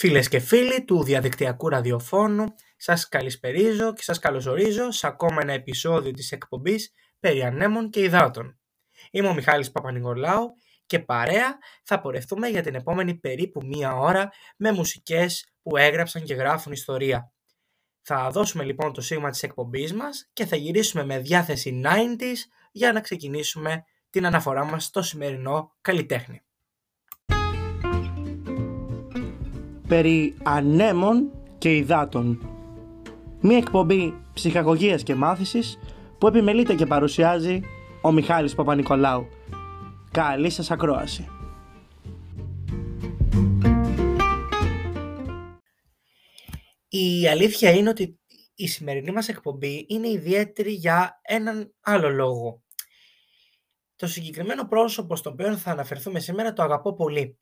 Φίλες και φίλοι του διαδικτυακού ραδιοφώνου, σας καλησπερίζω και σας καλωσορίζω σε ακόμα ένα επεισόδιο της εκπομπής περί ανέμων και υδάτων. Είμαι ο Μιχάλης Παπανικολάου και παρέα θα πορευτούμε για την επόμενη περίπου μία ώρα με μουσικές που έγραψαν και γράφουν ιστορία. Θα δώσουμε λοιπόν το σήμα της εκπομπής μας και θα γυρίσουμε με διάθεση 90s για να ξεκινήσουμε την αναφορά μας στο σημερινό καλλιτέχνη. Περί ανέμων και υδάτων. Μία εκπομπή ψυχαγωγίας και μάθησης που επιμελείται και παρουσιάζει ο Μιχάλης Παπα-Νικολάου. Καλή σας ακρόαση. Η αλήθεια είναι ότι η σημερινή μας εκπομπή είναι ιδιαίτερη για έναν άλλο λόγο. Το συγκεκριμένο πρόσωπο στο οποίο θα αναφερθούμε σήμερα το αγαπώ πολύ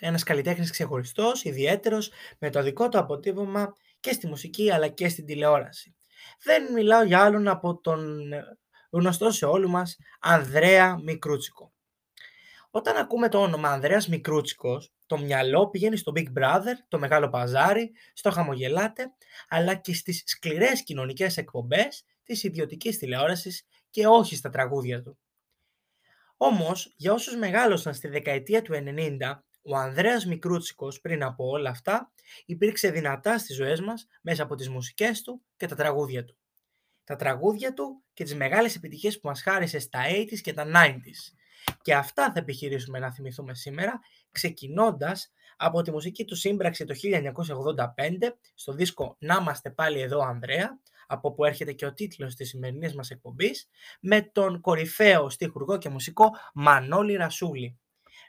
ένας καλλιτέχνης ξεχωριστός, ιδιαίτερος, με το δικό του αποτύπωμα και στη μουσική αλλά και στην τηλεόραση. Δεν μιλάω για άλλον από τον ε, γνωστό σε όλους μας Ανδρέα Μικρούτσικο. Όταν ακούμε το όνομα Ανδρέας Μικρούτσικος, το μυαλό πηγαίνει στο Big Brother, το Μεγάλο Παζάρι, στο Χαμογελάτε, αλλά και στις σκληρές κοινωνικές εκπομπές της ιδιωτικής τηλεόρασης και όχι στα τραγούδια του. Όμως, για όσους μεγάλωσαν στη δεκαετία του 90, ο Ανδρέας Μικρούτσικος πριν από όλα αυτά υπήρξε δυνατά στις ζωές μας μέσα από τις μουσικές του και τα τραγούδια του. Τα τραγούδια του και τις μεγάλες επιτυχίες που μας χάρισε στα 80s και τα 90s. Και αυτά θα επιχειρήσουμε να θυμηθούμε σήμερα, ξεκινώντας από τη μουσική του σύμπραξη το 1985 στο δίσκο «Να είμαστε πάλι εδώ Ανδρέα», από που έρχεται και ο τίτλος της σημερινής μας εκπομπής, με τον κορυφαίο στίχουργό και μουσικό Μανώλη Ρασούλη.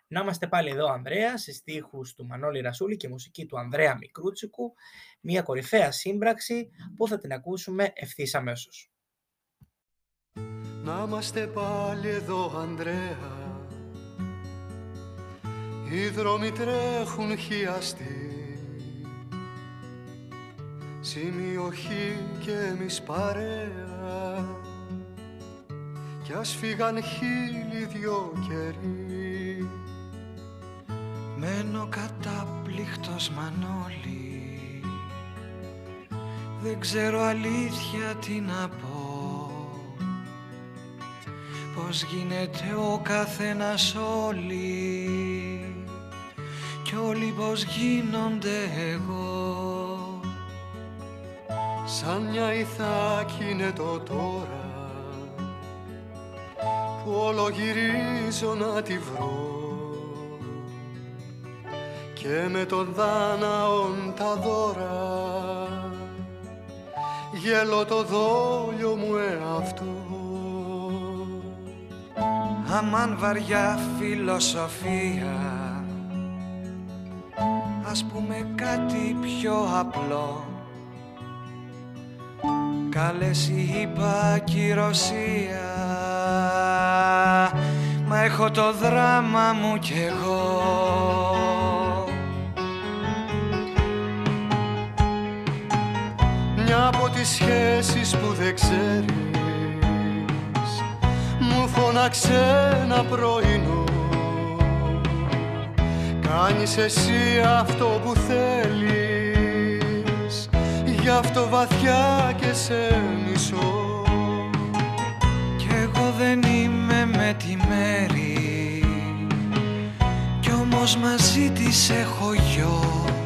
Να είμαστε πάλι εδώ, Ανδρέας, σε στίχους του Μανώλη Ρασούλη και μουσική του Ανδρέα Μικρούτσικου, μια κορυφαία σύμπραξη που θα την ακούσουμε ευθύς αμέσως. Να είμαστε πάλι εδώ, Ανδρέα, οι δρόμοι τρέχουν χιαστοί. Σημειοχή και εμείς παρέα. Κι ας φύγαν χίλιοι δυο καιροί Μένω κατάπληκτος Μανώλη. Δεν ξέρω αλήθεια τι να πω. Πως γίνεται ο καθένας όλοι Κι όλοι πως γίνονται εγώ. Σαν μια ηθάκη είναι το τώρα Που όλο γυρίζω να τη βρω και με τον δάναον τα δώρα. Γέλω το δόλιο μου εαυτό Αμάν βαριά φιλοσοφία. Ας πούμε κάτι πιο απλό. Καλές είπα κυρωσία Μα έχω το δράμα μου κι εγώ από τις σχέσεις που δεν ξέρεις. Μου φώναξε ένα πρωινό. Κάνεις εσύ αυτό που θέλεις. Γι' αυτό βαθιά και σε μισώ. Κι εγώ δεν είμαι με τη μέρη. Κι όμως μαζί της έχω γιο. με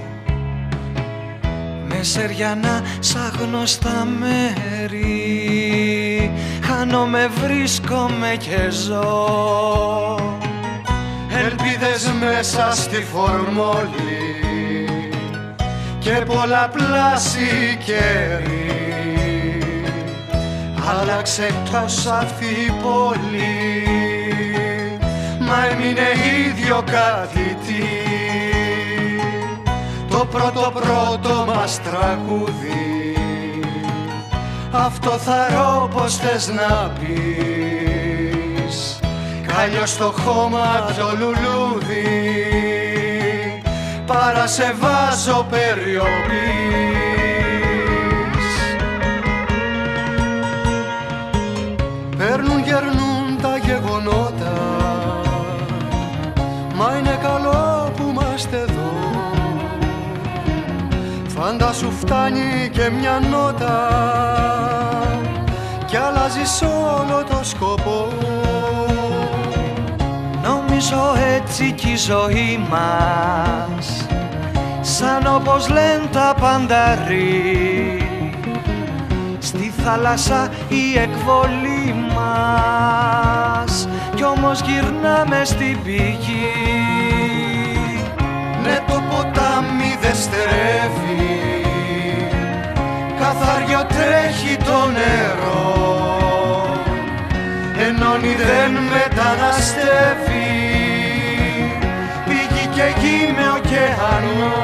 σεριανά σαν γνωστά μέρη. Χάνομαι, βρίσκομαι και ζω. Ελπίδες μέσα στη φορμόλη και πολλαπλάσι καιρή. Άλλαξε τόσο αυτή η πόλη μα έμεινε ίδιο κάτι τι το πρώτο πρώτο μας τραγούδι. Αυτό θα ρω πως θες να πεις. Κάλιο στο χώμα το λουλούδι. Παρά σε βάζω περιοπής. Παίρνουν γερνούν τα γεγονότα. Μα είναι καλό Πάντα σου φτάνει και μια νότα Κι αλλάζεις όλο το σκοπό. Νομίζω έτσι κι η ζωή μας Σαν όπως λένε τα πανταρί Στη θάλασσα η εκβολή μας Κι όμως γυρνάμε στην πηγή. Ναι το ποτάμι δεν στερεύει Καθαριο τρέχει το νερό Ενώνει δεν μεταναστεύει. Πήγη και γη με ωκεανό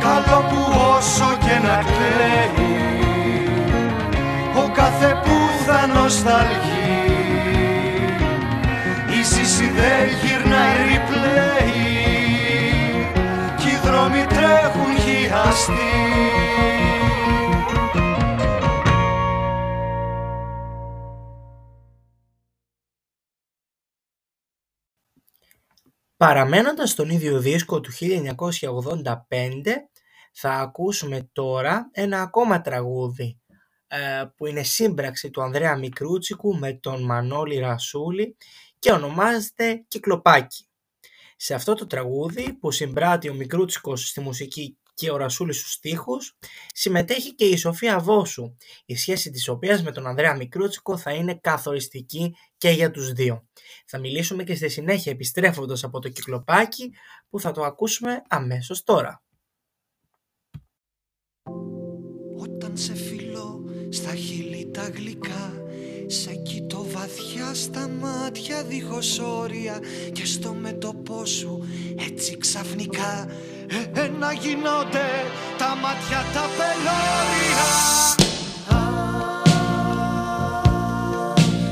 Καλό που όσο και να κλαίει Ο κάθε που θα νοσταλγεί. Η σύση δεν γυρνάει Παραμένοντας στον ίδιο δίσκο του 1985, θα ακούσουμε τώρα ένα ακόμα τραγούδι ε, που είναι σύμπραξη του Ανδρέα Μικρούτσικου με τον Μανώλη Ρασούλη και ονομάζεται «Κυκλοπάκι». Σε αυτό το τραγούδι που συμπράττει ο Μικρούτσικος στη μουσική και ο Ρασούλης στους στίχους, συμμετέχει και η Σοφία Βόσου, η σχέση της οποίας με τον Ανδρέα Μικρούτσικο θα είναι καθοριστική και για τους δύο. Θα μιλήσουμε και στη συνέχεια επιστρέφοντας από το κυκλοπάκι που θα το ακούσουμε αμέσως τώρα. Όταν σε φιλώ στα χείλη τα γλυκά Σε κοιτώ βαθιά στα μάτια δίχως όρια. Και στο μέτωπό σου έτσι ξαφνικά ε, ε, Να γινόνται τα μάτια τα πελώρια. Α,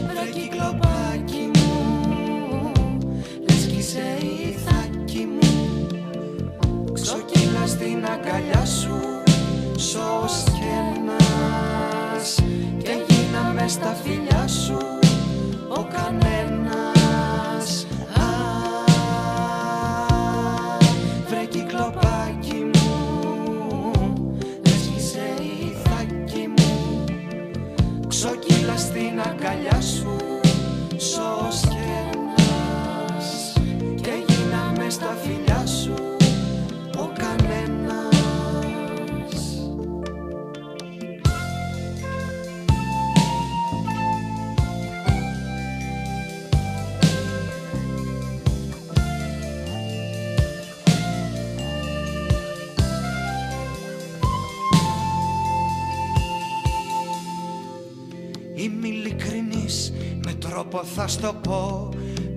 βρε κυκλοπάκι μου Λες κι είσαι ηθάκι μου. Ξοκύλα στην αγκαλιά σου Σως και ένας Και γίναμε στα φιλιά με τρόπο θα στο πω.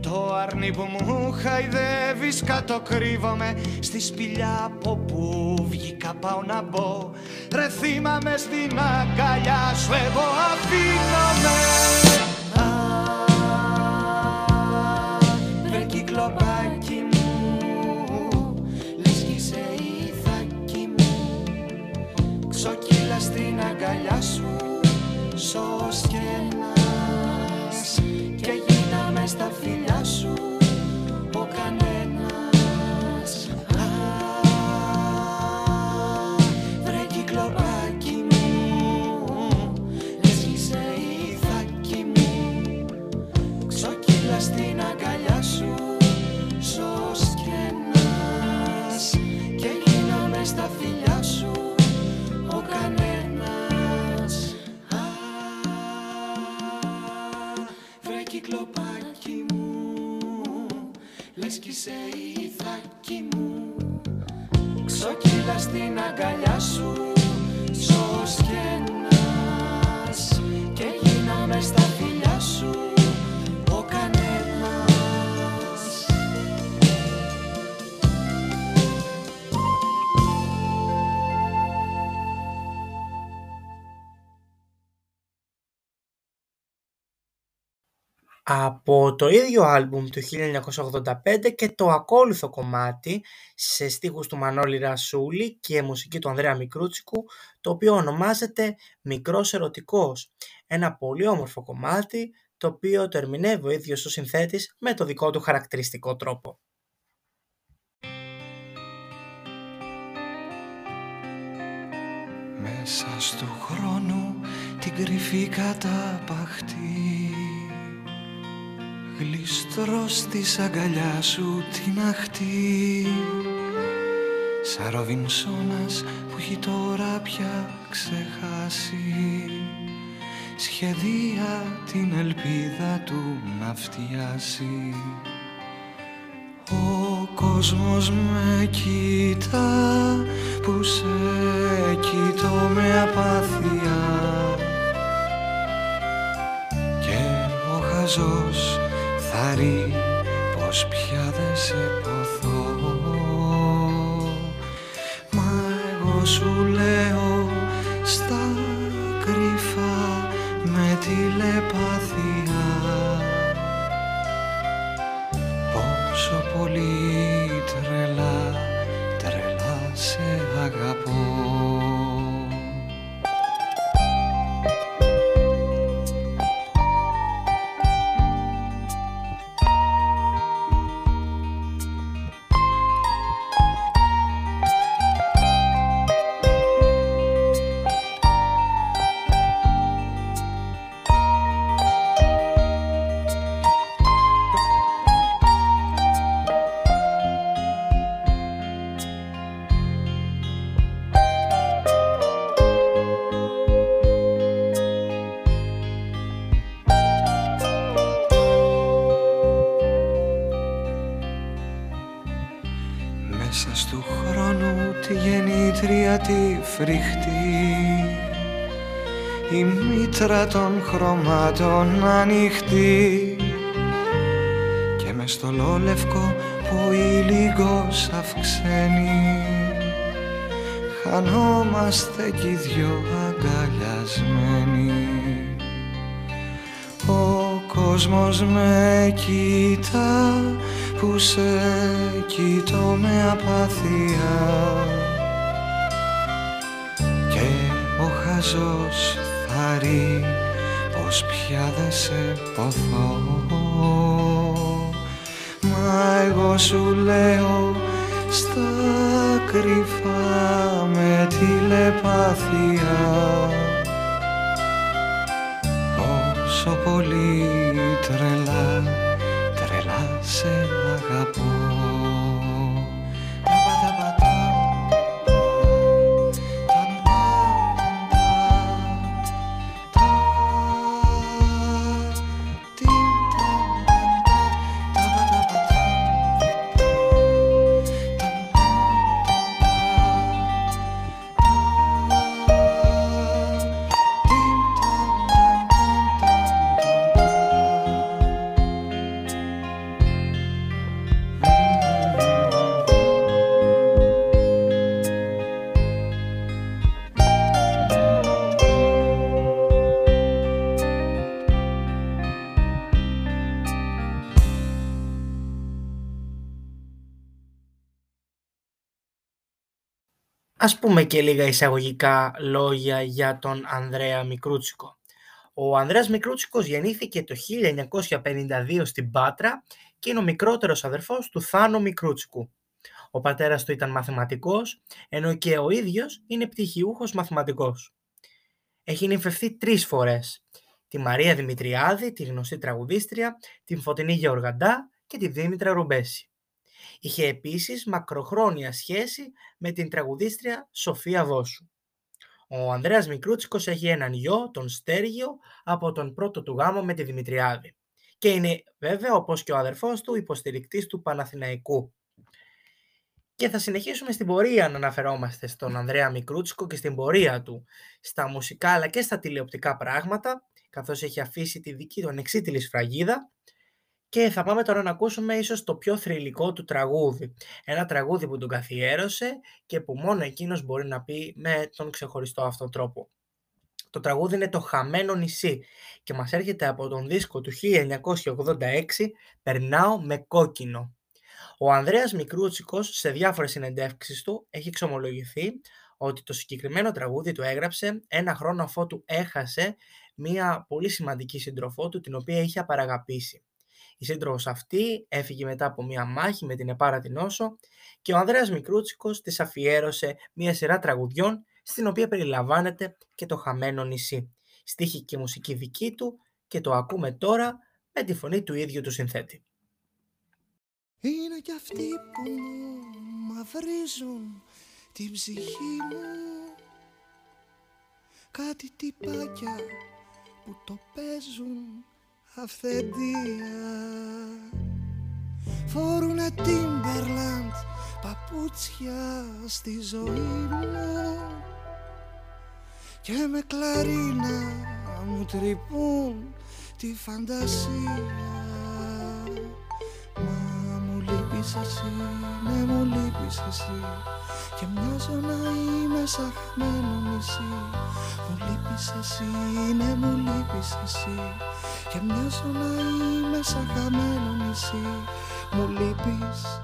Το αρνί που μου χαϊδεύεις κατοκρύβομαι Στη σπηλιά από που βγήκα πάω να μπω. Ρε θύμα μες στην αγκαλιά σου εγώ αφήνομαι. Α, βρε κυκλοπάκι μου Λες κι είσαι ηθάκι μου. Ξοκύλα στην αγκαλιά σου Σως και ένας Και γίναμε στα φιλιά Λες κι είσαι ηθάκι μου. Ξοκύλα στην αγκαλιά σου Σως και ένας. Και γίναμε στα Από το ίδιο άλμπουμ του 1985 και το ακόλουθο κομμάτι σε στίχους του Μανώλη Ρασούλη και μουσική του Ανδρέα Μικρούτσικου το οποίο ονομάζεται «Μικρός ερωτικός». Ένα πολύ όμορφο κομμάτι το οποίο το ερμηνεύει ο ίδιος ο συνθέτης με το δικό του χαρακτηριστικό τρόπο. Μέσα του χρόνου την κρυφή καταπαχτή Γλιστρώ στη αγκαλιά σου την αχτή. Σαν Ροβινσόνας που έχει τώρα πια ξεχάσει. Σχεδία την ελπίδα του να φτιάσει. Ο κόσμος με κοίτα που σε κοιτώ με απάθεια. Και ο χαζός θα ρει πως πια δεν σε ποθώ Μα εγώ σου μήτρα των χρωμάτων ανοιχτή. Και μες στο λόλευκο που ο ήλιγος αυξαίνει χανόμαστε κι οι δυο αγκαλιασμένοι. Ο κόσμος με κοίτα που σε κοιτώ με απάθεια και ο χαζός θα ρει πως πια δεν σε ποθώ μα εγώ σου λέω στα κρυφά με τηλεπάθεια. Πόσο πολύ τρελά τρελά σε αγαπώ Ας πούμε και λίγα εισαγωγικά λόγια για τον Ανδρέα Μικρούτσικο. Ο Ανδρέας Μικρούτσικος γεννήθηκε το 1952 στην Πάτρα και είναι ο μικρότερος αδερφός του Θάνο Μικρούτσικου. Ο πατέρας του ήταν μαθηματικός, ενώ και ο ίδιος είναι πτυχιούχος μαθηματικός. Έχει νυμφευθεί τρεις φορές. Τη Μαρία Δημητριάδη, τη γνωστή τραγουδίστρια, την Φωτεινή Γεωργαντά και τη Δήμητρα Ρουμπέση. Είχε επίσης μακροχρόνια σχέση με την τραγουδίστρια Σοφία Βόσου. Ο Ανδρέας Μικρούτσικος έχει έναν γιο, τον Στέργιο, από τον πρώτο του γάμο με τη Δημητριάδη. Και είναι βέβαια, όπως και ο αδερφός του, υποστηρικτής του Παναθηναϊκού. Και θα συνεχίσουμε στην πορεία να αναφερόμαστε στον Ανδρέα Μικρούτσικο και στην πορεία του στα μουσικά αλλά και στα τηλεοπτικά πράγματα, καθώς έχει αφήσει τη δική του ανεξίτηλη σφραγίδα και θα πάμε τώρα να ακούσουμε ίσως το πιο θρηλυκό του τραγούδι. Ένα τραγούδι που τον καθιέρωσε και που μόνο εκείνος μπορεί να πει με τον ξεχωριστό αυτόν τρόπο. Το τραγούδι είναι το «Χαμένο νησί» και μας έρχεται από τον δίσκο του 1986 «Περνάω με κόκκινο». Ο Ανδρέας Μικρούτσικος σε διάφορες συνεντεύξεις του έχει εξομολογηθεί ότι το συγκεκριμένο τραγούδι του έγραψε ένα χρόνο αφότου έχασε μία πολύ σημαντική σύντροφό του την οποία είχε απαραγαπήσει. Η σύντροφος αυτή έφυγε μετά από μία μάχη με την Επάρα την Όσο και ο Ανδρέας Μικρούτσικος της αφιέρωσε μία σειρά τραγουδιών στην οποία περιλαμβάνεται και το χαμένο νησί. Στίχη και μουσική δική του και το ακούμε τώρα με τη φωνή του ίδιου του συνθέτη. Είναι κι αυτοί που μαυρίζουν την ψυχή μου Κάτι τυπάκια που το παίζουν αυθεντία. Φόρουνε Timberland παπούτσια στη ζωή μου. Και με κλαρίνα μου τρυπούν τη φαντασία. Μα μου λείπεις εσύ, ναι μου λείπεις εσύ. Και μοιάζω να είμαι σαν χαμένο νησί. Μου λείπεις εσύ, ναι μου λείπεις εσύ Και μοιάζω να είμαι σαν χαμένο νησί. Μου λείπεις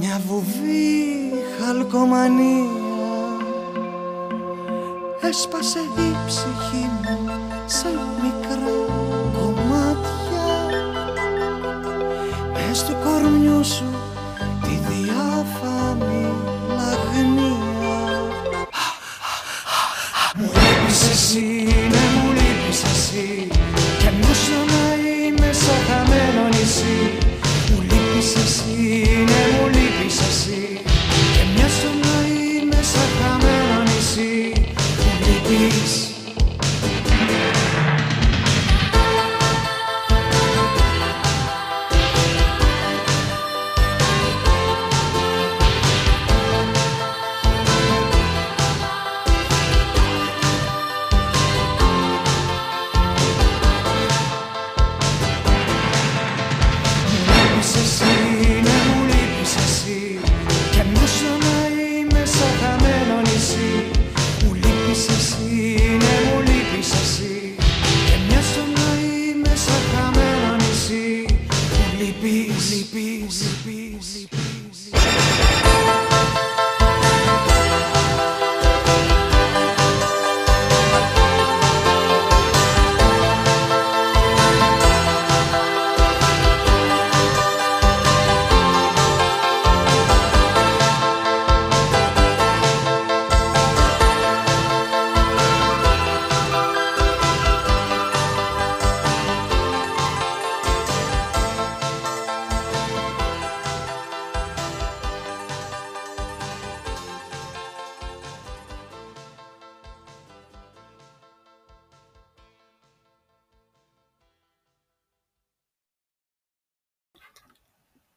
μια βουβή χαλκομανία Έσπασε η ψυχή μου σε μικρά κομμάτια. Μες του κορμιού σου τη διάφανη λαγνία. Μου λείπεις εσύ,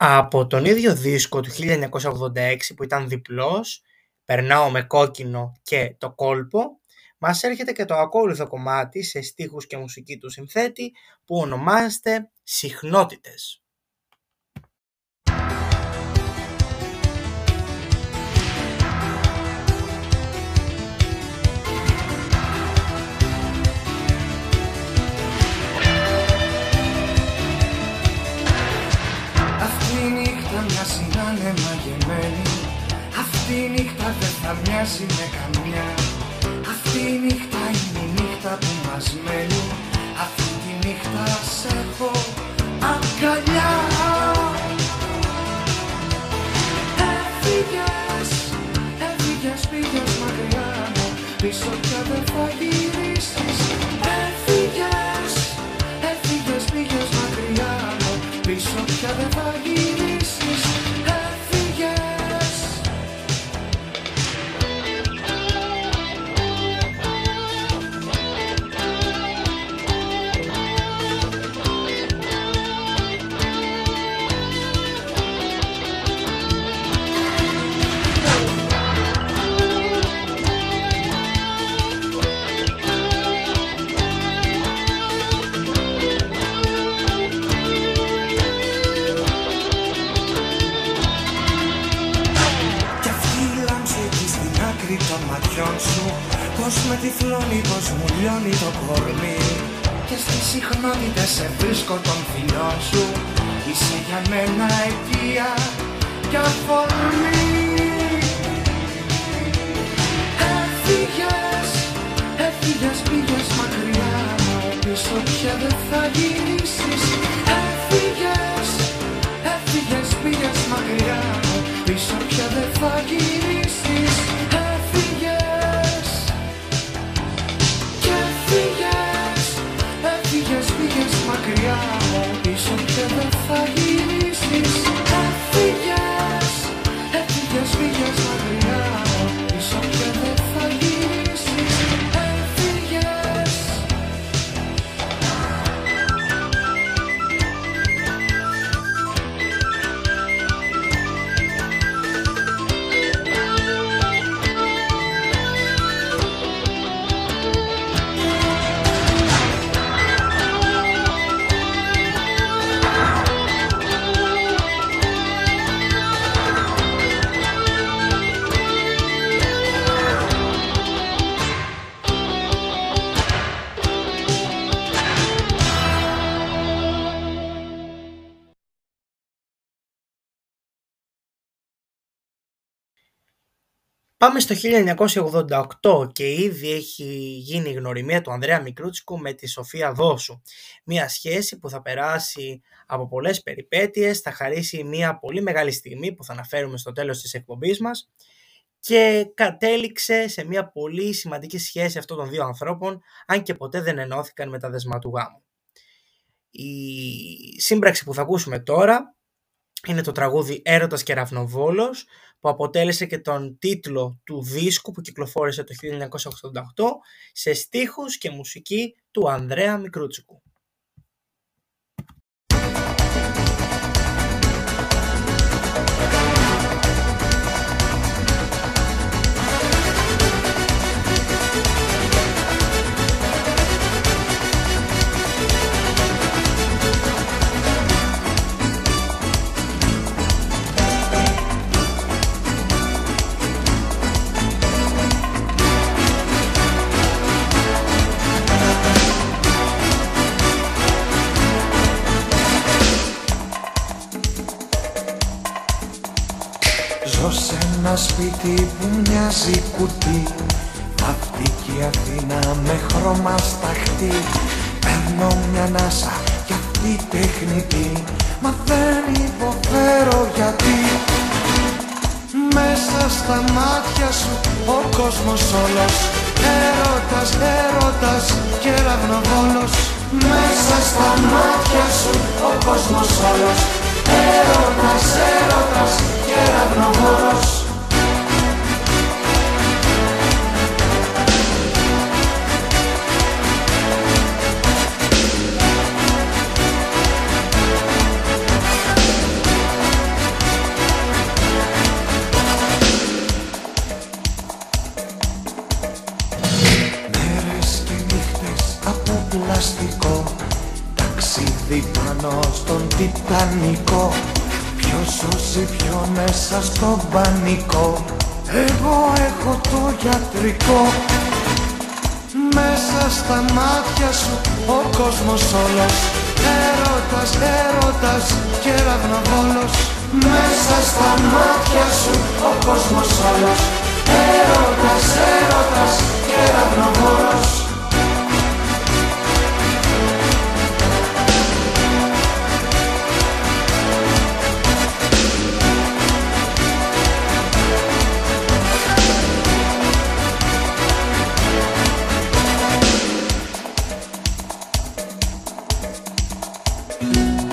Από τον ίδιο δίσκο του 1986 που ήταν διπλός, «Περνάω με κόκκινο» και «Το κόλπο», μας έρχεται και το ακόλουθο κομμάτι σε στίχους και μουσική του συνθέτη που ονομάζεται «Συχνότητες». Αυτή η νύχτα δεν θα μοιάζει με καμιά. Αυτή η νύχτα είναι η νύχτα που μας μένει. Αυτή τη νύχτα σε έχω αγκαλιά. Έφυγες, έφυγες, πήγες μακριά μου. Πίσω πια δεν θα γυρίσεις. Έφυγες, έφυγες, πήγες μακριά μου. Πίσω πια δεν θα γυρίσεις Πως με τυφλώνει, πως μου λιώνει το κορμί. Και στις συχνότητες σε βρίσκω των φιλών σου. Είσαι για μένα αιτία και αφορμή. Έφυγες, έφυγες, πήγες μακριά. Μου Πίσω πια δεν θα γυρίσεις Πάμε στο 1988 και ήδη έχει γίνει η γνωριμία του Ανδρέα Μικρούτσικου με τη Σοφία Δόσου. Μια σχέση που θα περάσει από πολλές περιπέτειες, θα χαρίσει μια πολύ μεγάλη στιγμή που θα αναφέρουμε στο τέλος της εκπομπής μας και κατέληξε σε μια πολύ σημαντική σχέση αυτών των δύο ανθρώπων, αν και ποτέ δεν ενώθηκαν με τα δεσμά του γάμου. Η σύμπραξη που θα ακούσουμε τώρα είναι το τραγούδι «Έρωτας και Ραυνοβόλος» που αποτέλεσε και τον τίτλο του δίσκου που κυκλοφόρησε το 1988 σε στίχους και μουσική του Ανδρέα Μικρούτσικου. Σταχτή Παίρνω μια νάσα κι αυτή τεχνητή Μα δεν υποφέρω γιατί Μέσα στα μάτια σου ο κόσμος όλος. Έρωτας, έρωτας και ραυνοβόλος Μέσα στα μάτια σου ο κόσμος όλος. Έρωτας, έρωτας και ραυνοβόλος Τιτανικό. Ποιος σώζει πιο μέσα στο πανικό. Εγώ έχω το γιατρικό. Μέσα στα μάτια σου ο κόσμος όλος. Έρωτας, έρωτας και ραυνοβόλος. Μέσα στα μάτια σου ο κόσμος όλος. Έρωτας, έρωτας και ραυνοβόλος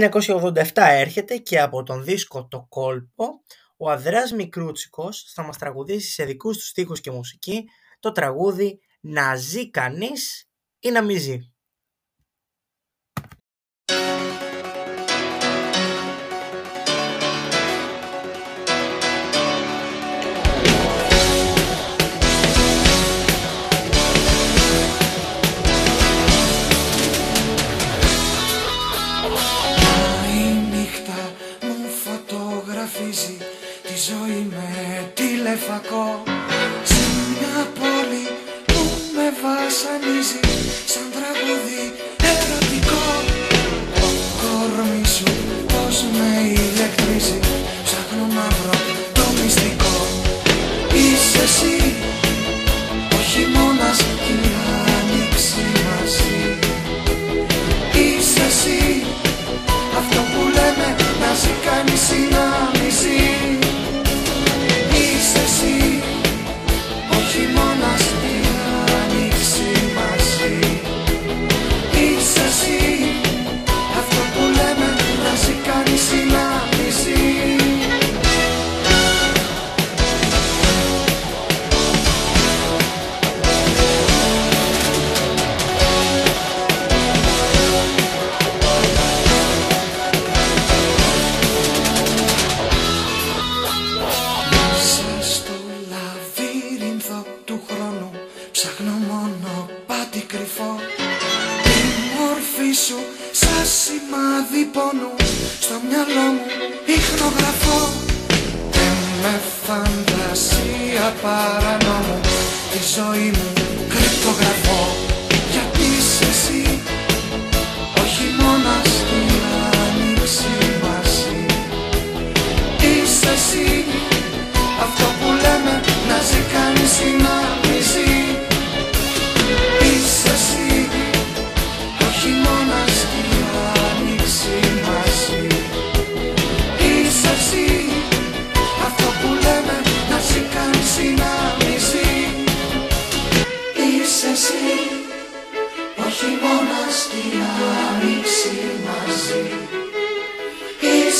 «1987» έρχεται και από τον δίσκο «Το κόλπο» ο Ανδρέας Μικρούτσικος θα μας τραγουδήσει σε δικούς τους στίχους και μουσική το τραγούδι «Να ζει κανείς ή να μη ζει». Ζωή με τηλεφακό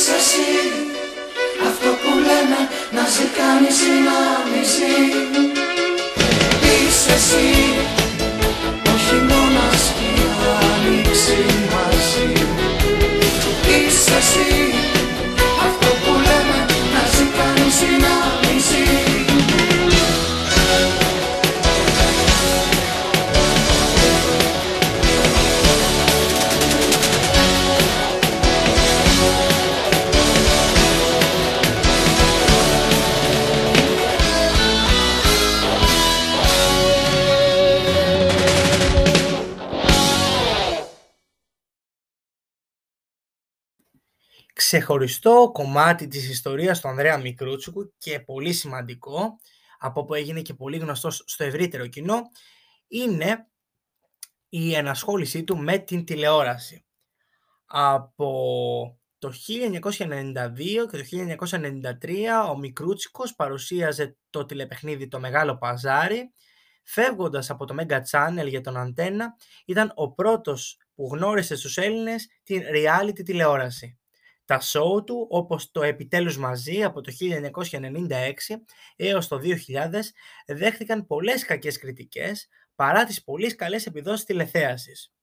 ζεις εσύ. Αυτό που λέμε να σε κάνει συνάμιση Είσαι εσύ. Όχι χειμώνας και η άνοιξη μαζί. Είσαι εσύ. Ξεχωριστό κομμάτι της ιστορίας του Ανδρέα Μικρούτσικου και πολύ σημαντικό, από που έγινε και πολύ γνωστός στο ευρύτερο κοινό, είναι η ενασχόλησή του με την τηλεόραση. Από το 1992 και το 1993 ο Μικρούτσικος παρουσίαζε το τηλεπαιχνίδι «Το Μεγάλο Παζάρι», φεύγοντας από το Mega Channel για τον Αντένα, ήταν ο πρώτος που γνώρισε στους Έλληνες την reality τηλεόραση. Τα show του, όπως το «Επιτέλους μαζί» από το 1996 έως το 2000, δέχτηκαν πολλές κακές κριτικές, παρά τις πολύ καλές επιδόσεις τηλεθέασης.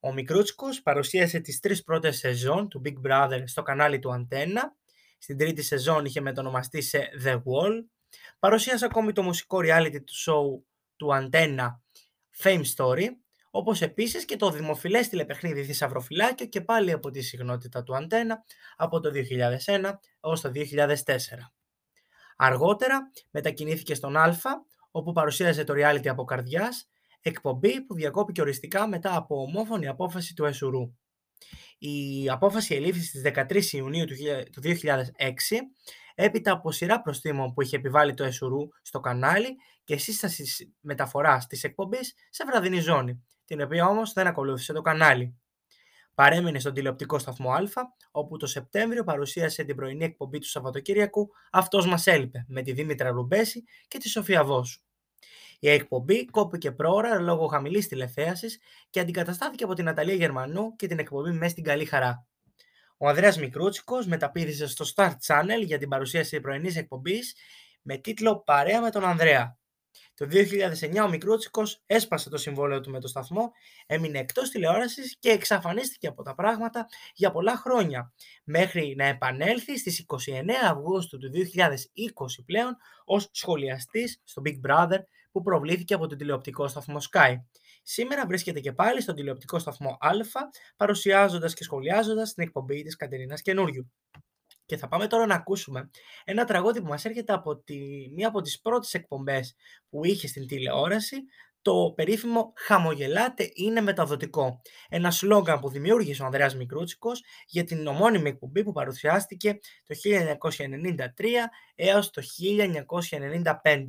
Ο Μικρούτσικος παρουσίασε τις τρεις πρώτες σεζόν του Big Brother στο κανάλι του Αντένα. Στην τρίτη σεζόν είχε μετονομαστεί σε The Wall. Παρουσίασε ακόμη το μουσικό reality του show του Αντένα Fame Story, όπως επίσης και το δημοφιλές τηλεπαιχνίδι Θησαυροφυλάκιο και πάλι από τη συγνότητα του Αντένα από το 2001 έως το 2004. Αργότερα μετακινήθηκε στον Α, όπου παρουσίασε το reality από καρδιάς εκπομπή που διακόπηκε οριστικά μετά από ομόφωνη απόφαση του Εσουρού. Η απόφαση ελήφθη στις 13 Ιουνίου του 2006 έπειτα από σειρά προστήμων που είχε επιβάλει το Εσουρού στο κανάλι και σύσταση μεταφοράς της εκπομπής σε βραδινή ζώνη, την οποία όμως δεν ακολούθησε το κανάλι. Παρέμεινε στον τηλεοπτικό σταθμό Α, όπου το Σεπτέμβριο παρουσίασε την πρωινή εκπομπή του Σαββατοκύριακου «Αυτός μας έλειπε» με τη Δήμητρα Ρουμπέση και τη Σοφία Βόσου. Η εκπομπή κόπηκε πρόωρα λόγω χαμηλής τηλεθέασης και αντικαταστάθηκε από την Αταλία Γερμανού και την εκπομπή μες στην καλή χαρά. Ο Ανδρέας Μικρούτσικος μεταπίδησε στο Star Channel για την παρουσίαση πρωινής εκπομπής με τίτλο «Παρέα με τον Ανδρέα». Το 2009 ο Μικρούτσικος έσπασε το συμβόλαιο του με το σταθμό, έμεινε εκτός τηλεόρασης και εξαφανίστηκε από τα πράγματα για πολλά χρόνια, μέχρι να επανέλθει στις 29 Αυγούστου του 2020 πλέον ως σχολιαστής στο Big Brother που προβλήθηκε από τον τηλεοπτικό σταθμό Sky. Σήμερα βρίσκεται και πάλι στον τηλεοπτικό σταθμό Α, παρουσιάζοντας και σχολιάζοντας την εκπομπή της Κατερίνας Καινούριου. Και θα πάμε τώρα να ακούσουμε ένα τραγούδι που μας έρχεται από τη, μία από τις πρώτες εκπομπές που είχε στην τηλεόραση, το περίφημο «Χαμογελάτε είναι μεταδοτικό». Ένα σλόγγαν που δημιούργησε ο Ανδρέας Μικρούτσικος για την ομώνυμη εκπομπή που παρουσιάστηκε το 1993 έως το 1995.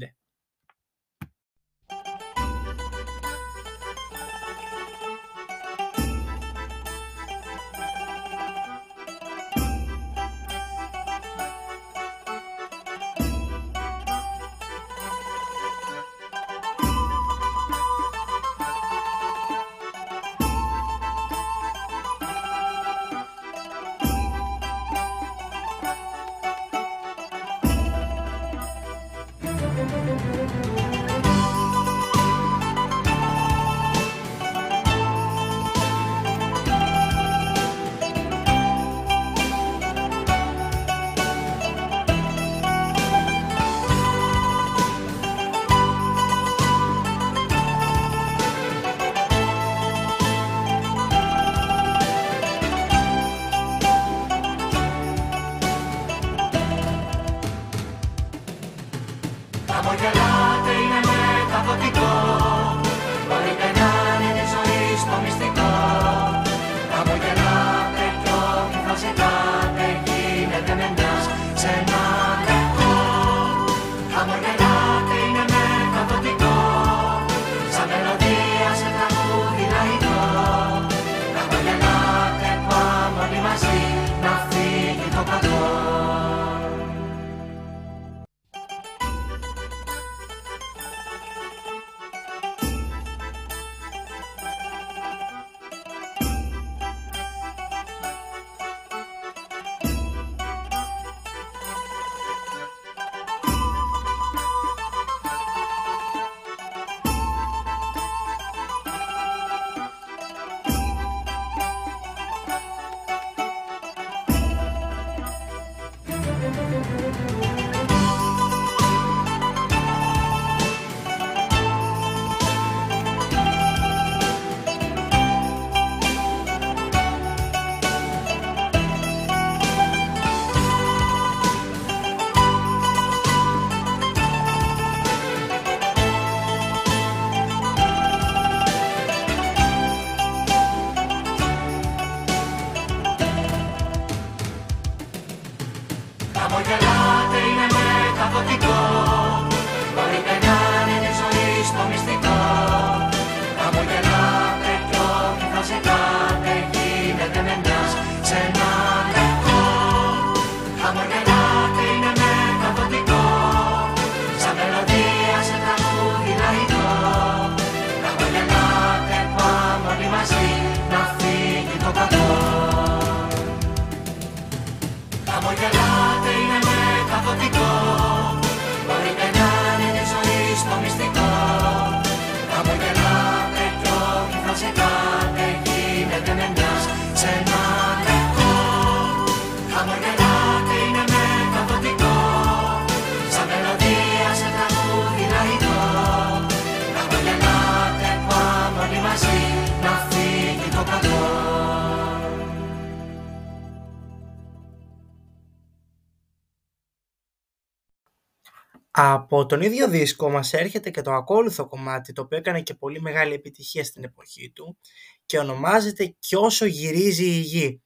Από τον ίδιο δίσκο μας έρχεται και το ακόλουθο κομμάτι το οποίο έκανε και πολύ μεγάλη επιτυχία στην εποχή του και ονομάζεται «Κι όσο γυρίζει η γη».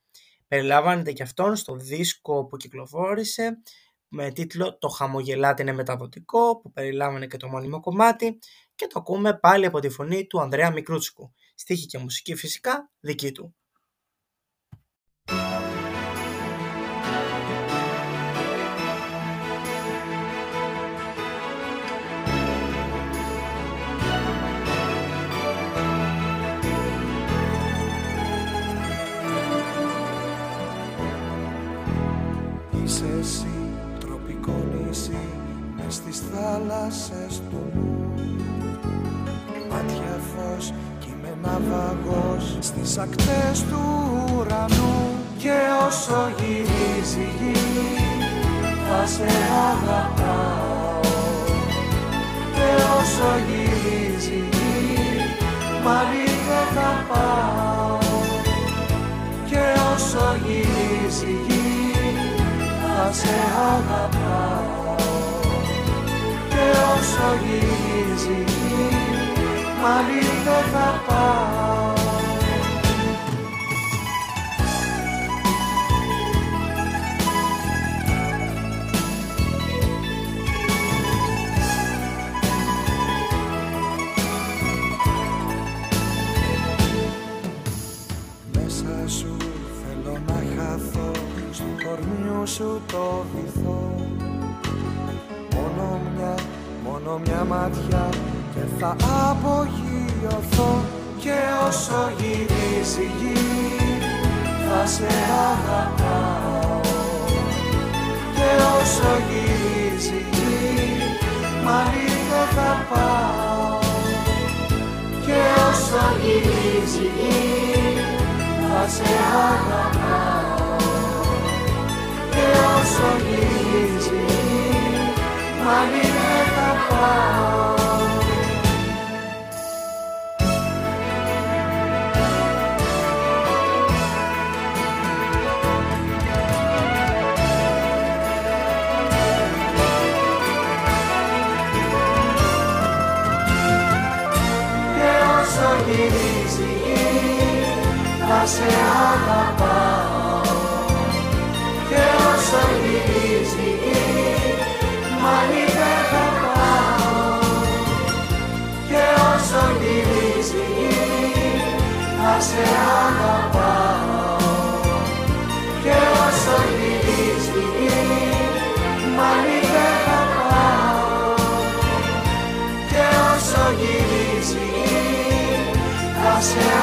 Περιλαμβάνεται και αυτόν στο δίσκο που κυκλοφόρησε με τίτλο «Το χαμογελάτι είναι μεταδοτικό» που περιλάμβανε και το μόνιμο κομμάτι και το ακούμε πάλι από τη φωνή του Ανδρέα Μικρούτσικου. Στίχη και μουσική φυσικά δική του. Στις θάλασσες του νου. Μάτια φως κι είμαι ναυαγός στις ακτές του ουρανού. Και όσο γυρίζει η γη θα σε αγαπάω. Και όσο γυρίζει η γη μάλλη δεν θα πάω. Και όσο γυρίζει η γη θα σε αγαπάω και όσο γυρίζει η γη μάλλη δεν θα πάω Μέσα σου θέλω να χαθώ Στου κορμιού σου το βυθό μόνο μια ματιά Και θα απογειωθώ Και όσο γυρίζει η γη Θα σε αγαπάω. Και όσο γυρίζει η γη Μάλλη δεν θα πάω. Και όσο γυρίζει η γη θα σε αγαπάω. Και όσο γυρίζει η γη πάλι δεν θα πάω. Και όσο γυρίζει η γη θα σε αγαπάω. Και όσο γυρίζει η γη μάλλη δεν θα πάω. Και όσο γυρίζει η γη θα σε αγαπάω. Και όσο γυρίζει η γη μάλλη δεν θα πάω. Και όσο γυρίζει η γη θα σε αγαπάω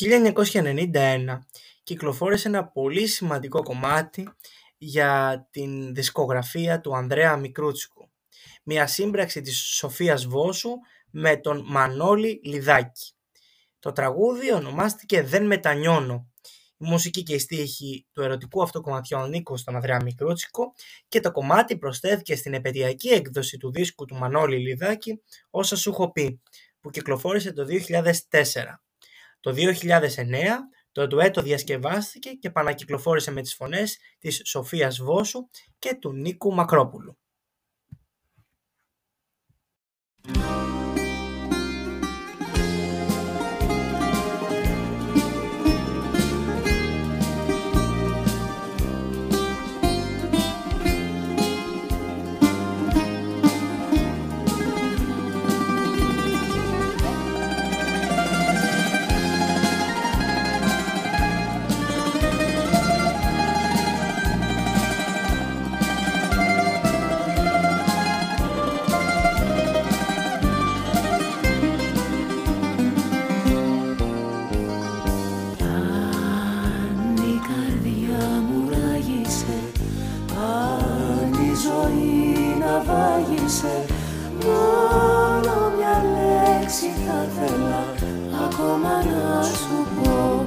1991 κυκλοφόρησε ένα πολύ σημαντικό κομμάτι για την δισκογραφία του Ανδρέα Μικρούτσικου. Μια σύμπραξη της Σοφίας Βόσου με τον Μανώλη Λιδάκη. Το τραγούδι ονομάστηκε «Δεν μετανιώνω». Η μουσική και η στίχη του ερωτικού αυτού κομματιού ανήκουν στον Ανδρέα Μικρούτσικο και το κομμάτι προσθέθηκε στην επαιτειακή έκδοση του δίσκου του Μανώλη Λιδάκη «Όσα σου έχω πει» που κυκλοφόρησε το 2004. Το 2009 το ντουέτο διασκευάστηκε και επανακυκλοφόρησε με τις φωνές της Σοφίας Βόσου και του Νίκου Μακρόπουλου. Μόνο μια λέξη θα θέλα ακόμα να σου πω.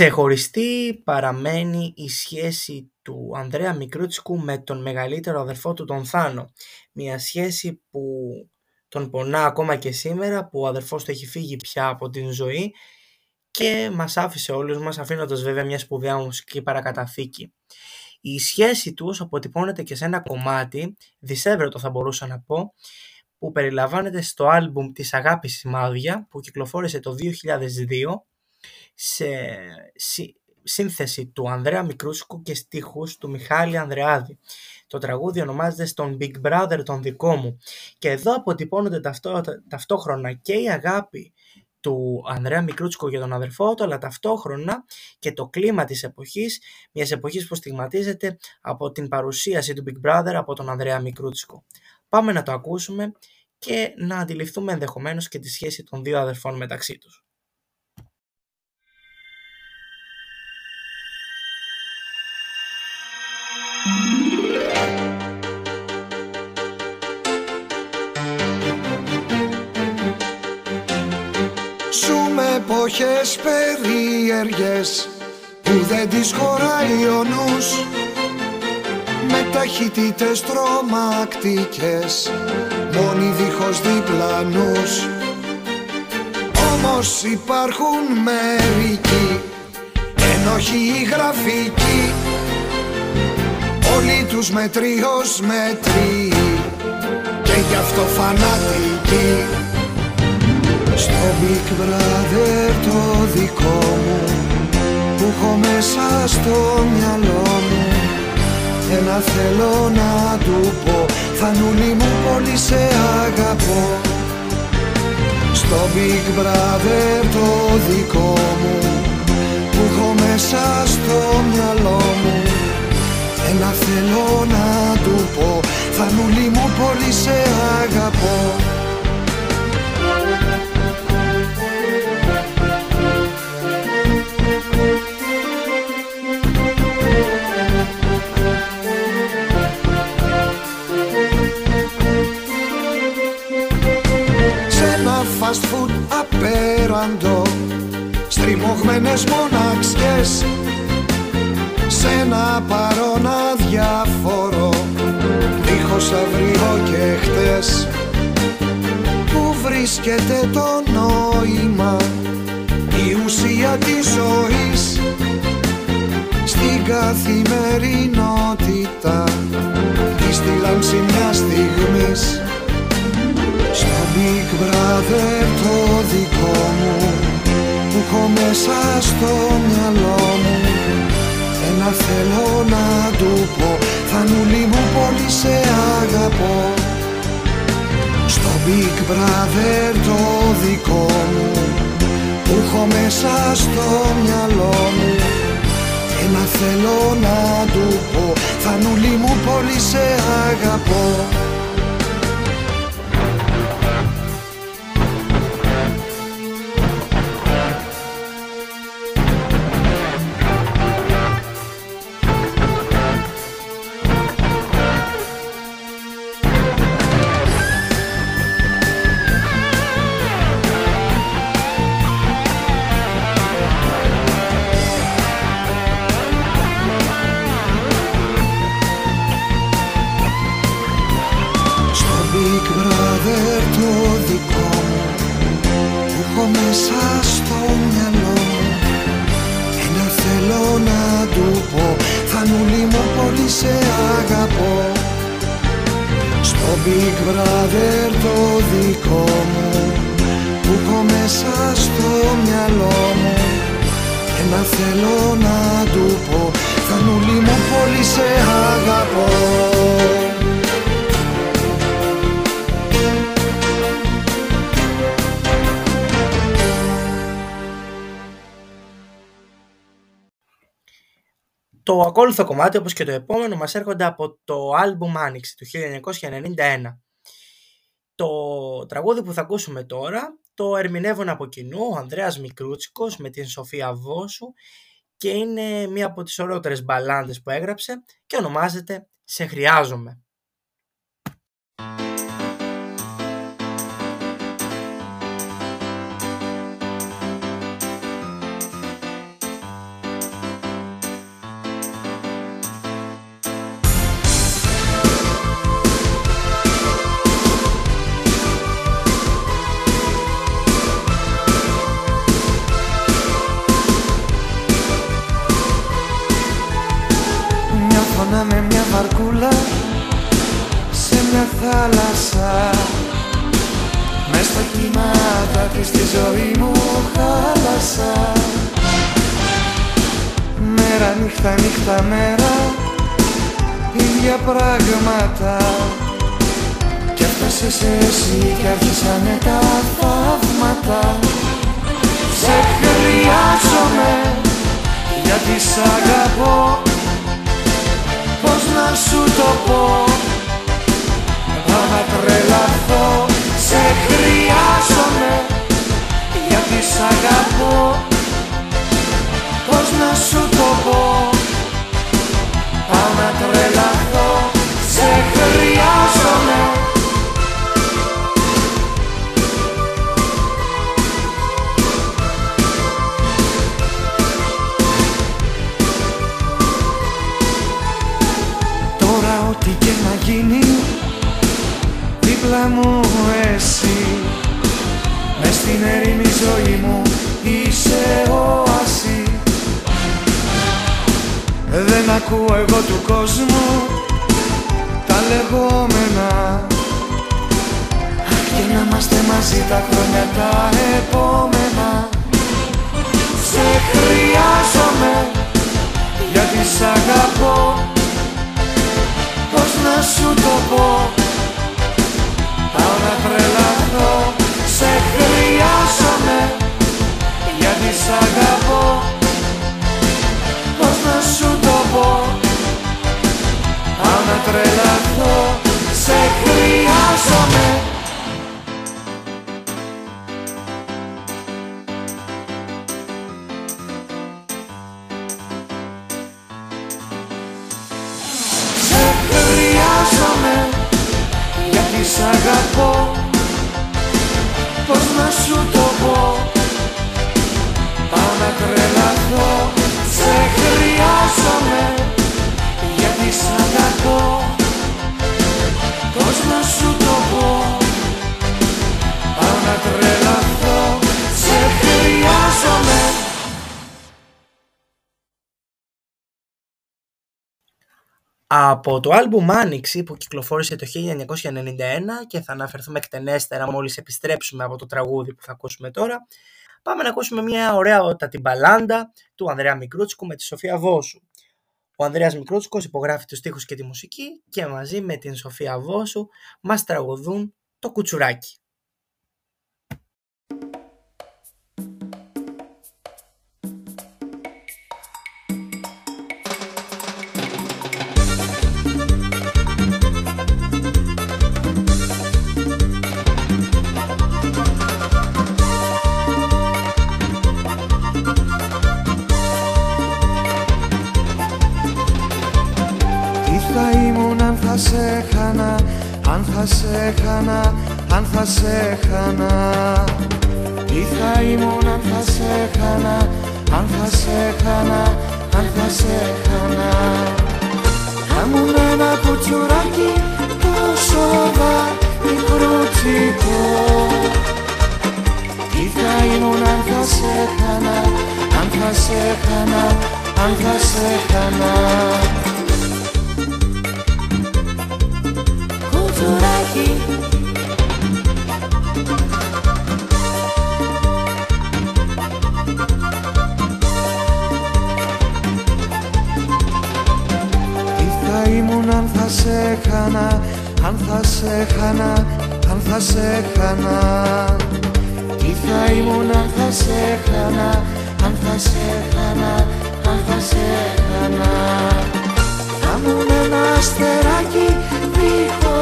Ξεχωριστή παραμένει η σχέση του Ανδρέα Μικρούτσικου με τον μεγαλύτερο αδερφό του τον Θάνο. Μια σχέση που τον πονά ακόμα και σήμερα που ο αδερφός του έχει φύγει πια από την ζωή και μας άφησε όλους μας αφήνοντας βέβαια μια σπουδαία μουσική παρακαταθήκη. Η σχέση τους αποτυπώνεται και σε ένα κομμάτι, δισεύρετο θα μπορούσα να πω, που περιλαμβάνεται στο άλμπουμ της Αγάπης Σημάδια που κυκλοφόρησε το 2002 σε συ- σύνθεση του Ανδρέα Μικρούσκου και στίχους του Μιχάλη Ανδρεάδη. Το τραγούδι ονομάζεται «Στον Big Brother τον δικό μου» και εδώ αποτυπώνονται ταυτό, ταυτόχρονα και η αγάπη του Ανδρέα Μικρούτσικο για τον αδερφό του, αλλά ταυτόχρονα και το κλίμα της εποχής, μιας εποχής που στιγματίζεται από την παρουσίαση του Big Brother από τον Ανδρέα Μικρούτσικο. Πάμε να το ακούσουμε και να αντιληφθούμε ενδεχομένως και τη σχέση των δύο αδερφών μεταξύ τους. Ζούμε εποχές περίεργες που δεν τις χωράει ο νους. Με ταχύτητες τρομακτικές μόνοι δίχως διπλανούς. Όμως υπάρχουν μερικοί ενοχοί γραφικοί. Όλοι τους μετρίως μετροί και γι' αυτό φανατικοί στο Big Brother το δικό μου που έχω μέσα στο μυαλό μου. Ένα θέλω να του πω Θανούλη μου πολύ σε αγαπώ Στο Big Brother το δικό μου που έχω μέσα στο μυαλό μου. Ένα θέλω να του πω Θανούλη μου πολύ σε αγαπώ fast food απέραντο. Στριμωγμένες μοναξιές Σ' ένα παρόν αδιάφορο. Δίχως αύριο και χτες Πού βρίσκεται το νόημα Η ουσία της ζωής Στην καθημερινότητα. Ή στη λάμψη μιας στιγμής στο Big Brother το δικό μου που έχω μέσα στο μυαλό μου Ένα θέλω να του πω Θανούλη μου πολύ σε αγαπώ Στο Big Brother το δικό μου που έχω μέσα στο μυαλό μου Ένα θέλω να του πω Θανούλη μου πολύ σε αγαπώ κομμάτι, όπως και το επόμενο, μας έρχονται από το άλμπουμ Άνοιξη του 1991. Το τραγούδι που θα ακούσουμε τώρα το ερμηνεύουν από κοινού ο Ανδρέας Μικρούτσικος με την Σοφία Βόσου και είναι μία από τις ωραίτερες μπαλάντες που έγραψε και ονομάζεται «Σε χρειάζομαι». Νύχτα νύχτα μέρα. Ίδια πράγματα. Κι έφτασες εσύ κι άρχισανε τα θαύματα. Σε χρειάζομαι γιατί σ' αγαπώ. Πώς να σου το πω; Πάω να τρελαθώ Σε χρειάζομαι Γιατί σ' αγαπώ Πώς να σου το πω; Πάω να τρελαθώ Σε χρειάζομαι. Τώρα ό,τι και να γίνει Δίπλα μου εσύ. Μες στην ερήμη ζωή μου Είσαι όαση Δεν ακούω εγώ του κόσμου Τα λεγόμενα. Αχ και να είμαστε μαζί τα χρόνια τα επόμενα. Σε χρειάζομαι Γιατί σ' αγαπώ. Πώς να σου το πω Πάω να τρελαθώ τρελαθώ Σε χρειάζομαι. Σε χρειάζομαι Γιατί σ' αγαπώ. Πώς να σου το πω; Πάμε τρελαθώ. Σε χρειάζομαι γιατί σ' αγαπώ. Πώς να σου το πω; Πάω να τρελαθώ Σε χρειάζομαι Από το άλμπουμ Άνοιξη που κυκλοφόρησε το 1991 και θα αναφερθούμε εκτενέστερα μόλις επιστρέψουμε από το τραγούδι που θα ακούσουμε τώρα, πάμε να ακούσουμε μια ωραία την μπαλάντα του Ανδρέα Μικρούτσικου με τη Σοφία Βόσου. Ο Ανδρέας Μικρούτσικος υπογράφει τους στίχους και τη μουσική και μαζί με την Σοφία Βόσου μας τραγουδούν το κουτσουράκι. Θα σε χάνα, αν θα σε χάνα. Τι θα ήμουν αν θα σε χάνα, αν θα σε χάνα, αν θα σε χάνα. Θα ήμουν ένα κουτσουράκι τόσο μικρούτσικο Τι θα ήμουν αν θα σε χάνα, αν θα σε χάνα, αν θα σε χάνα Τι θα ήμουν αν θα σε χάνα, αν θα σε χάνα, αν θα σε χάνα Τι θα ήμουν αν θα σε χάνα, αν θα σε χάνα, αν θα σε χάνα Θα ήμουν ένα αστεράκι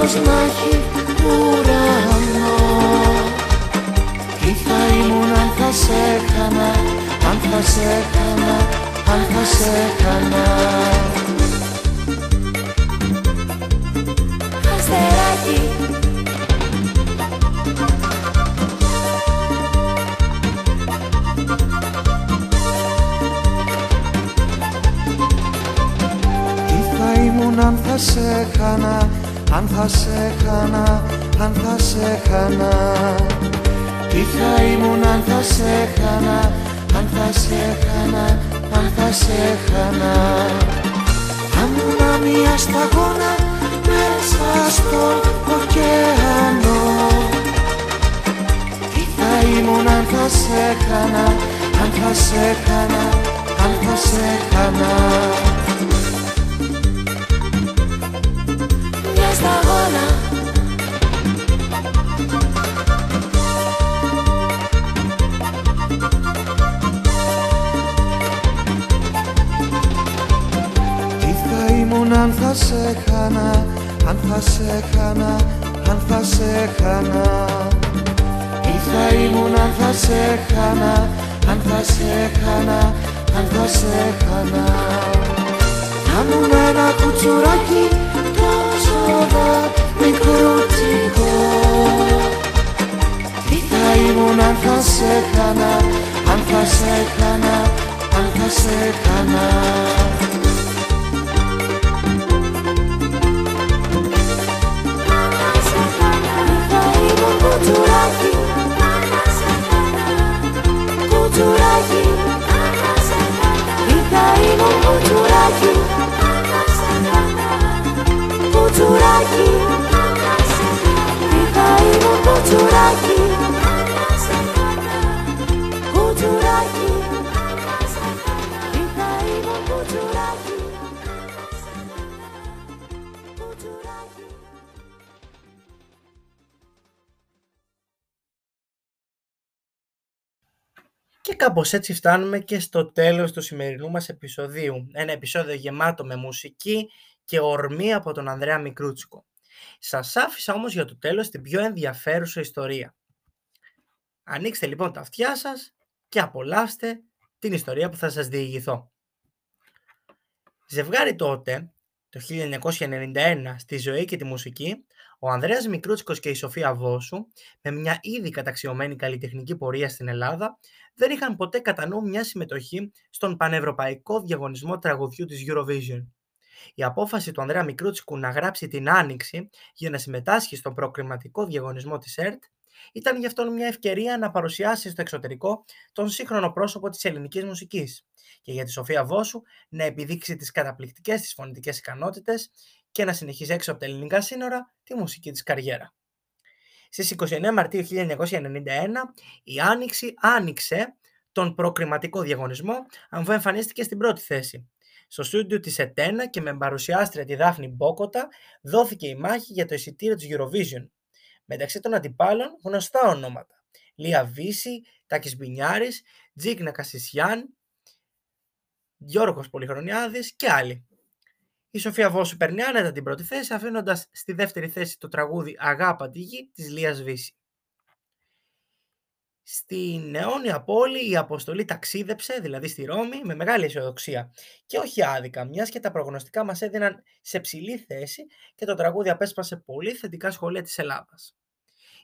δίχως να έχει ουρανό. Τι θα ήμουν αν θα σε χάνα, αν θα σε χάνα, αν θα σε χάνα Αστεράκι. Τι θα ήμουν αν θα σε χάνα, αν θα σε χάνα, αν θα σε χάνα. Τι θα ήμουν αν θα σε χάνα, αν θα σε χάνα, αν θα σε χάνα. Θα ήμουν μια σταγόνα μέσα στον ωκεανό. Τι θα ήμουν αν θα σε χάνα, αν θα σε χάνα, αν θα σε χάνα Μια σταγόνα Τι θα ήμουν αν θα σε χάνα, αν θα σε χάνα, αν θα σε χάνα. Τι θα ήμουν αν θα σε χάνα, αν θα σε χάνα, αν θα σε χάνα. Θα ήμουν ένα κουτσουράκι τόσο μικρούτσικο Τι θα ήμουν αν θα σε χάνα, αν θα σε χάνα, αν θα σε χάνα Θα ήμουν κουτσουράκι Κουτσουράκι Τι θα ήμουν κουτσουράκι Κουτσουράκι Τι θα ήμουν κουτσουράκι Κουτσουράκι Τι θα ήμουν κουτσουράκι Κουτσουράκι Και κάπως έτσι φτάνουμε και στο τέλος του σημερινού μας επεισοδίου. Ένα επεισόδιο γεμάτο με μουσική και ορμή από τον Ανδρέα Μικρούτσικο. Σας άφησα όμως για το τέλος την πιο ενδιαφέρουσα ιστορία. Ανοίξτε λοιπόν τα αυτιά σας και απολαύστε την ιστορία που θα σας διηγηθώ. Ζευγάρι τότε το 1991 στη ζωή και τη μουσική, ο Ανδρέας Μικρούτσικος και η Σοφία Βόσου, με μια ήδη καταξιωμένη καλλιτεχνική πορεία στην Ελλάδα, δεν είχαν ποτέ κατά νου μια συμμετοχή στον πανευρωπαϊκό διαγωνισμό τραγουδιού της Eurovision. Η απόφαση του Ανδρέα Μικρούτσικου να γράψει την Άνοιξη για να συμμετάσχει στον προκριματικό διαγωνισμό της ΕΡΤ ήταν γι' αυτόν μια ευκαιρία να παρουσιάσει στο εξωτερικό τον σύγχρονο πρόσωπο της ελληνικής μουσικής και για τη Σοφία Βόσου να επιδείξει τις καταπληκτικές της φωνητικές ικανότητες και να συνεχίσει έξω από τα ελληνικά σύνορα τη μουσική της καριέρα. Στις 29 Μαρτίου 1991 η Άνοιξη άνοιξε τον προκριματικό διαγωνισμό αφού εμφανίστηκε στην πρώτη θέση. Στο στούντιο της Ετένα και με παρουσιάστρια τη Δάφνη Μπόκοτα δόθηκε η μάχη για το εισιτήριο της Eurovision. Μεταξύ των αντιπάλων γνωστά ονόματα. Λία Βύση, Τάκης Μπινιάρης, Τζίκνα Κασισιάν, Γιώργος Πολυχρονιάδης και άλλοι. Η Σοφία Βόσου παίρνει άνετα την πρώτη θέση, αφήνοντας στη δεύτερη θέση το τραγούδι Αγάπα τη γη της Λίας Βύση. Στην αιώνια πόλη η αποστολή ταξίδεψε, δηλαδή στη Ρώμη, με μεγάλη αισιοδοξία. Και όχι άδικα, μιας και τα προγνωστικά μας έδιναν σε ψηλή θέση και το τραγούδι απέσπασε πολύ θετικά σχόλια της Ελλάδας.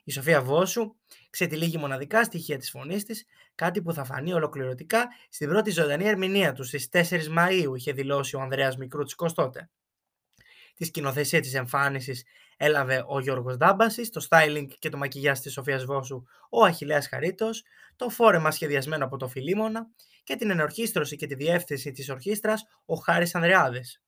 Η Σοφία Βόσου ξετυλίγει μοναδικά στοιχεία της φωνής της, κάτι που θα φανεί ολοκληρωτικά στην πρώτη ζωντανή ερμηνεία του στις 4 Μαΐου, είχε δηλώσει ο Ανδρέας Μικρούτσικος τότε. Της σκηνοθεσία της εμφάνισης έλαβε ο Γιώργος Ντάμπασης, το styling και το μακιγιάζ της Σοφίας Βόσου ο Αχιλέας Χαρίτος, το φόρεμα σχεδιασμένο από το Φιλίμωνα και την ενορχίστρωση και τη διεύθυνση της ορχήστρας ο Χάρης Ανδρεάδης.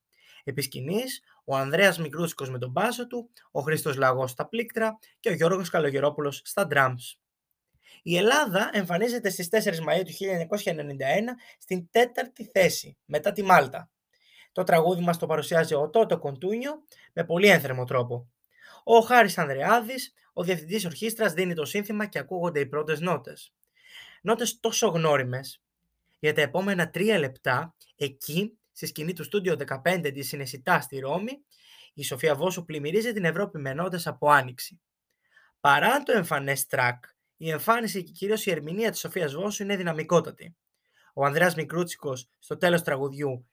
Επί σκηνής, ο Ανδρέας Μικρούτσικος με τον μπάσο του, ο Χρήστος Λαγός στα πλήκτρα και ο Γιώργος Καλογερόπουλος στα drums. Η Ελλάδα εμφανίζεται στις 4 Μαΐου του 1991 στην τέταρτη θέση, μετά τη Μάλτα. Το τραγούδι μας το παρουσιάζει ο Τότο Κοντούνιο με πολύ ένθερμο τρόπο. Ο Χάρης Ανδρεάδης, ο διευθυντής ορχήστρας, δίνει το σύνθημα και ακούγονται οι πρώτες νότες. Νότες τόσο γνώριμες. Για τα επόμενα τρία λεπτά, εκεί στη σκηνή του στούντιο 15 της Συνεσιτά στη Ρώμη, η Σοφία Βόσου πλημμυρίζει την Ευρώπη με νότες από άνοιξη. Παρά το εμφανές τρακ, η εμφάνιση και κυρίως η ερμηνεία της Σοφίας Βόσου είναι δυναμικότατη. Ο Ανδρέας Μικρούτσικος στο τέλος τραγουδιού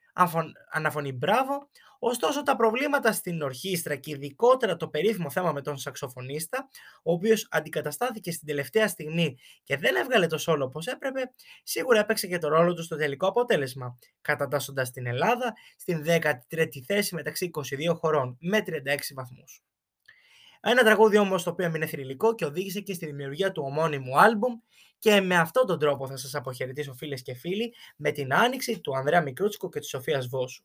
αναφωνεί μπράβο, ωστόσο τα προβλήματα στην ορχήστρα και ειδικότερα το περίφημο θέμα με τον σαξοφωνίστα, ο οποίος αντικαταστάθηκε στην τελευταία στιγμή και δεν έβγαλε το σόλο όπως έπρεπε, σίγουρα έπαιξε και το ρόλο του στο τελικό αποτέλεσμα, κατατάσσοντας την Ελλάδα στην 13η θέση μεταξύ 22 χωρών με 36 βαθμούς. Ένα τραγούδι όμως το οποίο έμεινε θρηλυκό και οδήγησε και στη δημιουργία του ομώνυμου άλμπουμ και με αυτόν τον τρόπο θα σας αποχαιρετήσω φίλες και φίλοι με την άνοιξη του Ανδρέα Μικρούτσικου και της Σοφίας Βόσου.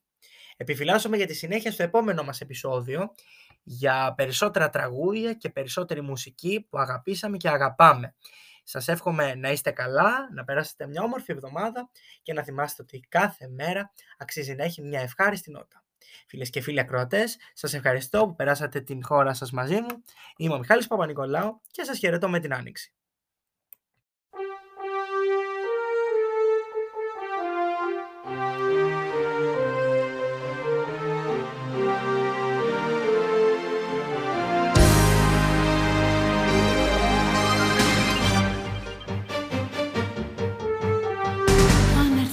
Επιφυλάσσομαι για τη συνέχεια στο επόμενο μας επεισόδιο για περισσότερα τραγούδια και περισσότερη μουσική που αγαπήσαμε και αγαπάμε. Σας εύχομαι να είστε καλά, να περάσετε μια όμορφη εβδομάδα και να θυμάστε ότι κάθε μέρα αξίζει να έχει μια ευχάριστη νότα. Φίλες και φίλοι ακροατές, σας ευχαριστώ που περάσατε την χώρα σας μαζί μου. Είμαι ο Μιχάλης Παπα-Νικολάου και σας χαιρετώ με την άνοιξη.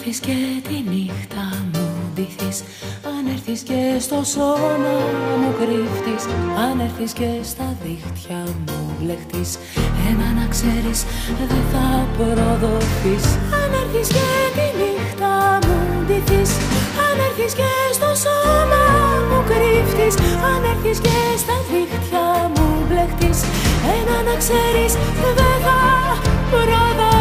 Έρθεις και τη νύχτα μου ντυθείς. Αν έρθεις και στο σώμα μου κρύφτεις. Αν έρθεις και στα δίχτυα μου μπλεχτείς. Ένα να ξέρεις δεν θα προδοθείς. Αν έρθεις και τη νύχτα μου ντυθείς. Αν έρθεις και στο σώμα μου κρύφτεις. Αν έρθεις και στα δίχτυα μου μπλεχτείς. Ένα να ξέρεις δεν θα προδοθείς